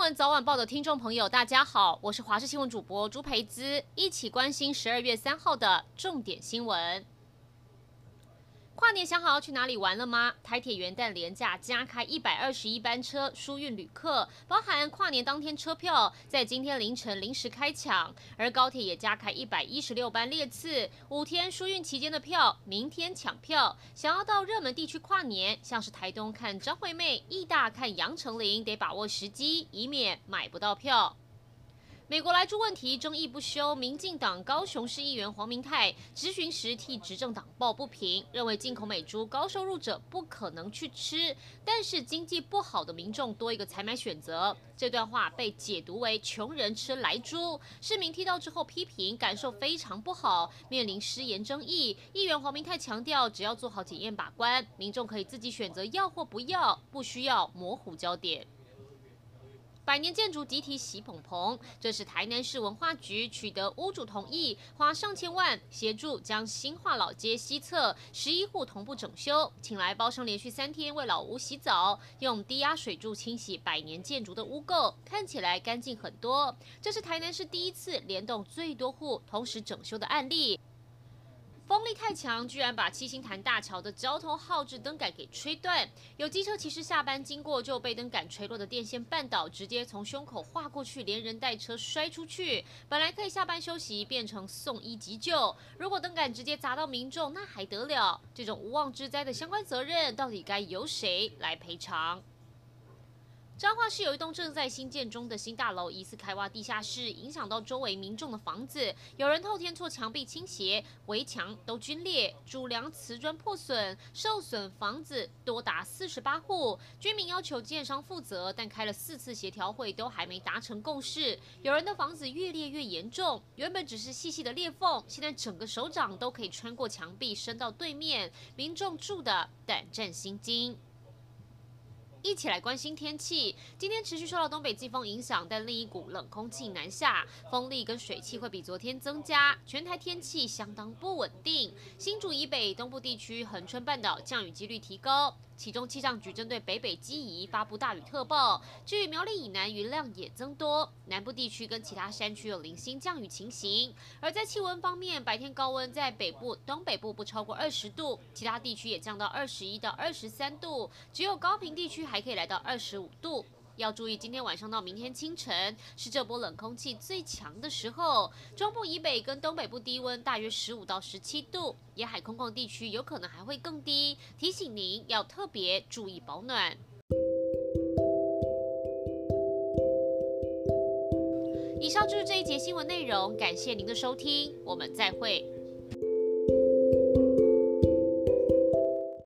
闻早晚报的听众朋友，大家好，我是华视新闻主播朱培姿，一起关心十二月三号的重点新闻。跨年想好要去哪里玩了吗？台铁元旦连假加开一百二十一班车疏运旅客，包含跨年当天车票，在今天凌晨临时开抢。而高铁也加开一百一十六班列次，五天疏运期间的票，明天抢票。想要到热门地区跨年，像是台东看张惠妹，义大看杨丞琳，得把握时机，以免买不到票。美国莱猪问题争议不休，民进党高雄市议员黄明泰质询时替执政党抱不平，认为进口美猪高收入者不可能去吃，但是经济不好的民众多一个采买选择。这段话被解读为穷人吃莱猪，市民听到之后批评，感受非常不好，面临失言争议。议员黄明泰强调，只要做好检验把关，民众可以自己选择要或不要，不需要模糊焦点。百年建筑集体洗棚棚，这是台南市文化局取得屋主同意，花上千万协助将新化老街西侧十一户同步整修，请来包商连续三天为老屋洗澡，用低压水柱清洗百年建筑的污垢，看起来干净很多。这是台南市第一次联动最多户同时整修的案例。风力太强，居然把七星潭大桥的交通号志灯杆给吹断。有机车骑士下班经过，就被灯杆吹落的电线绊倒，直接从胸口划过去，连人带车摔出去。本来可以下班休息，变成送医急救。如果灯杆直接砸到民众，那还得了？这种无妄之灾的相关责任，到底该由谁来赔偿？彰化市有一栋正在兴建中的新大楼，疑似开挖地下室，影响到周围民众的房子。有人透天厝墙壁倾斜，围墙都龟裂，主梁瓷砖破损，受损房子多达四十八户。居民要求建商负责，但开了四次协调会都还没达成共识。有人的房子越裂越严重，原本只是细细的裂缝，现在整个手掌都可以穿过墙壁伸到对面，民众住的胆战心惊。一起来关心天气。今天持续受到东北季风影响，但另一股冷空气南下，风力跟水汽会比昨天增加，全台天气相当不稳定。新竹以北、东部地区、恒春半岛降雨几率提高。其中气象局针对北北基宜发布大雨特报，至于苗栗以南云量也增多，南部地区跟其他山区有零星降雨情形。而在气温方面，白天高温在北部、东北部不超过二十度，其他地区也降到二十一到二十三度，只有高屏地区还可以来到二十五度。要注意，今天晚上到明天清晨是这波冷空气最强的时候。中部以北跟东北部低温大约十五到十七度，沿海空旷地区有可能还会更低。提醒您要特别注意保暖。以上就是这一节新闻内容，感谢您的收听，我们再会。